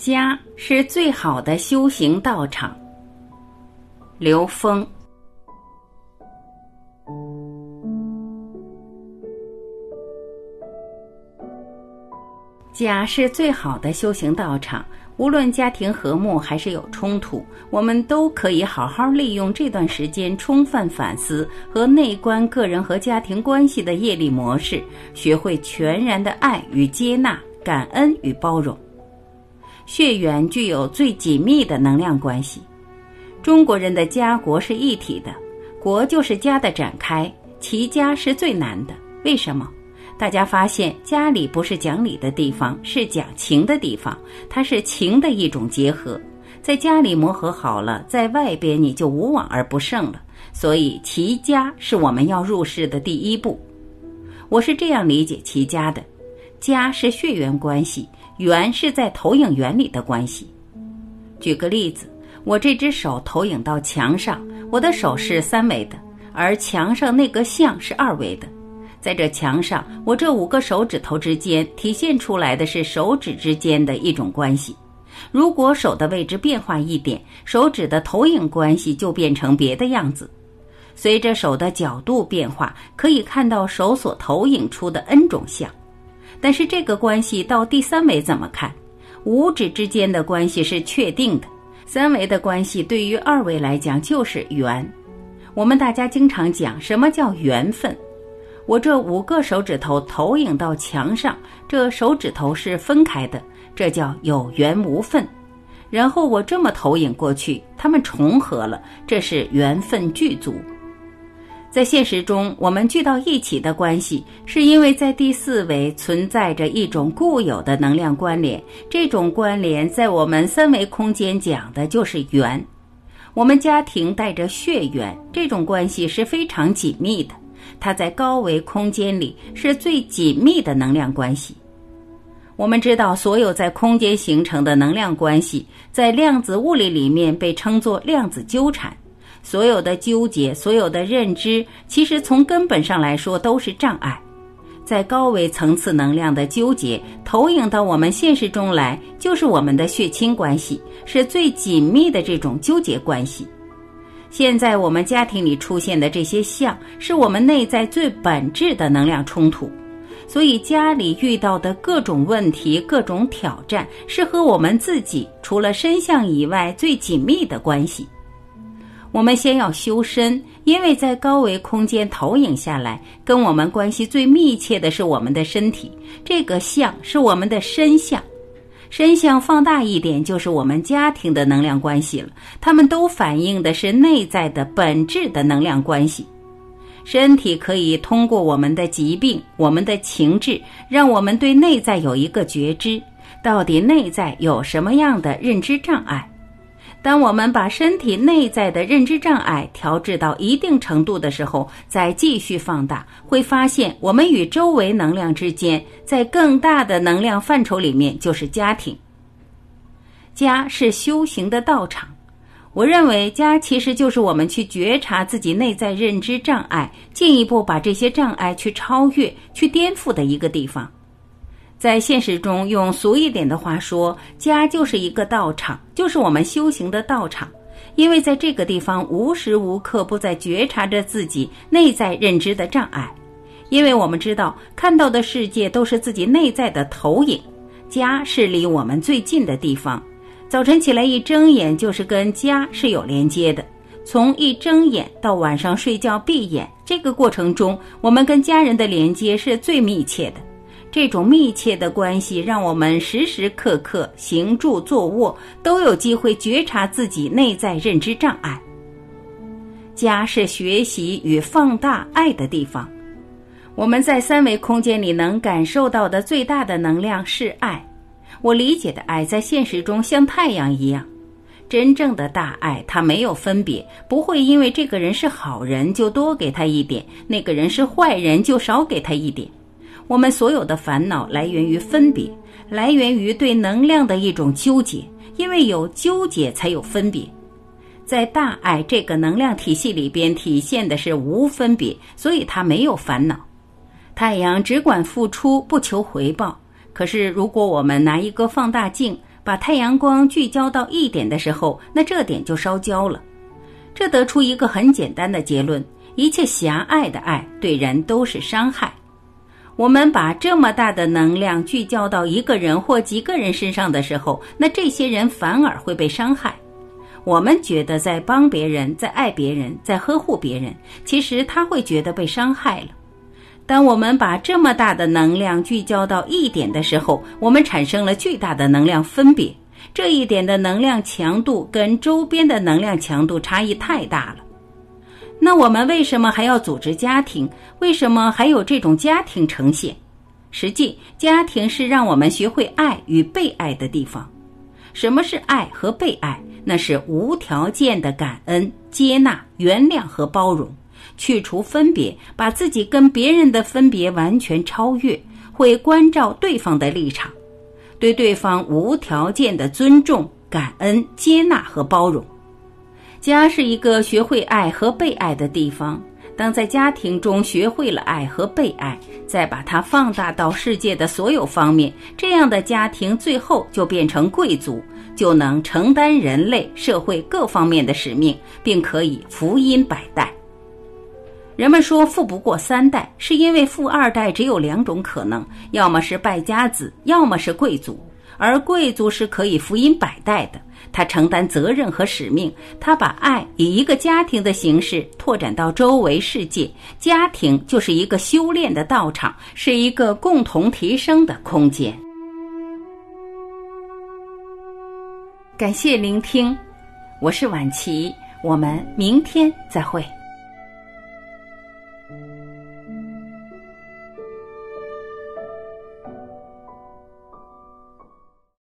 家是最好的修行道场。刘峰，家是最好的修行道场。无论家庭和睦还是有冲突，我们都可以好好利用这段时间，充分反思和内观个人和家庭关系的业力模式，学会全然的爱与接纳、感恩与包容。血缘具有最紧密的能量关系。中国人的家国是一体的，国就是家的展开，齐家是最难的。为什么？大家发现家里不是讲理的地方，是讲情的地方，它是情的一种结合。在家里磨合好了，在外边你就无往而不胜了。所以齐家是我们要入世的第一步。我是这样理解齐家的：家是血缘关系。圆是在投影原理的关系。举个例子，我这只手投影到墙上，我的手是三维的，而墙上那个像是二维的。在这墙上，我这五个手指头之间体现出来的是手指之间的一种关系。如果手的位置变化一点，手指的投影关系就变成别的样子。随着手的角度变化，可以看到手所投影出的 N 种像。但是这个关系到第三维怎么看？五指之间的关系是确定的，三维的关系对于二维来讲就是缘。我们大家经常讲什么叫缘分？我这五个手指头投影到墙上，这手指头是分开的，这叫有缘无分。然后我这么投影过去，它们重合了，这是缘分具足。在现实中，我们聚到一起的关系，是因为在第四维存在着一种固有的能量关联。这种关联在我们三维空间讲的就是缘。我们家庭带着血缘，这种关系是非常紧密的。它在高维空间里是最紧密的能量关系。我们知道，所有在空间形成的能量关系，在量子物理里面被称作量子纠缠。所有的纠结，所有的认知，其实从根本上来说都是障碍。在高维层次能量的纠结投影到我们现实中来，就是我们的血亲关系，是最紧密的这种纠结关系。现在我们家庭里出现的这些相，是我们内在最本质的能量冲突。所以家里遇到的各种问题、各种挑战，是和我们自己除了身相以外最紧密的关系。我们先要修身，因为在高维空间投影下来，跟我们关系最密切的是我们的身体。这个相是我们的身相，身相放大一点就是我们家庭的能量关系了。它们都反映的是内在的本质的能量关系。身体可以通过我们的疾病、我们的情志，让我们对内在有一个觉知，到底内在有什么样的认知障碍。当我们把身体内在的认知障碍调制到一定程度的时候，再继续放大，会发现我们与周围能量之间，在更大的能量范畴里面就是家庭。家是修行的道场，我认为家其实就是我们去觉察自己内在认知障碍，进一步把这些障碍去超越、去颠覆的一个地方。在现实中，用俗一点的话说，家就是一个道场，就是我们修行的道场。因为在这个地方，无时无刻不在觉察着自己内在认知的障碍。因为我们知道，看到的世界都是自己内在的投影。家是离我们最近的地方。早晨起来一睁眼，就是跟家是有连接的。从一睁眼到晚上睡觉闭眼，这个过程中，我们跟家人的连接是最密切的。这种密切的关系，让我们时时刻刻行住坐卧都有机会觉察自己内在认知障碍。家是学习与放大爱的地方。我们在三维空间里能感受到的最大的能量是爱。我理解的爱，在现实中像太阳一样，真正的大爱，它没有分别，不会因为这个人是好人就多给他一点，那个人是坏人就少给他一点。我们所有的烦恼来源于分别，来源于对能量的一种纠结，因为有纠结才有分别。在大爱这个能量体系里边，体现的是无分别，所以它没有烦恼。太阳只管付出，不求回报。可是如果我们拿一个放大镜，把太阳光聚焦到一点的时候，那这点就烧焦了。这得出一个很简单的结论：一切狭隘的爱对人都是伤害。我们把这么大的能量聚焦到一个人或几个人身上的时候，那这些人反而会被伤害。我们觉得在帮别人，在爱别人，在呵护别人，其实他会觉得被伤害了。当我们把这么大的能量聚焦到一点的时候，我们产生了巨大的能量分别。这一点的能量强度跟周边的能量强度差异太大了。那我们为什么还要组织家庭？为什么还有这种家庭呈现？实际，家庭是让我们学会爱与被爱的地方。什么是爱和被爱？那是无条件的感恩、接纳、原谅和包容，去除分别，把自己跟别人的分别完全超越，会关照对方的立场，对对方无条件的尊重、感恩、接纳和包容。家是一个学会爱和被爱的地方。当在家庭中学会了爱和被爱，再把它放大到世界的所有方面，这样的家庭最后就变成贵族，就能承担人类社会各方面的使命，并可以福音百代。人们说富不过三代，是因为富二代只有两种可能：要么是败家子，要么是贵族。而贵族是可以福音百代的。他承担责任和使命，他把爱以一个家庭的形式拓展到周围世界。家庭就是一个修炼的道场，是一个共同提升的空间。感谢聆听，我是婉琪，我们明天再会。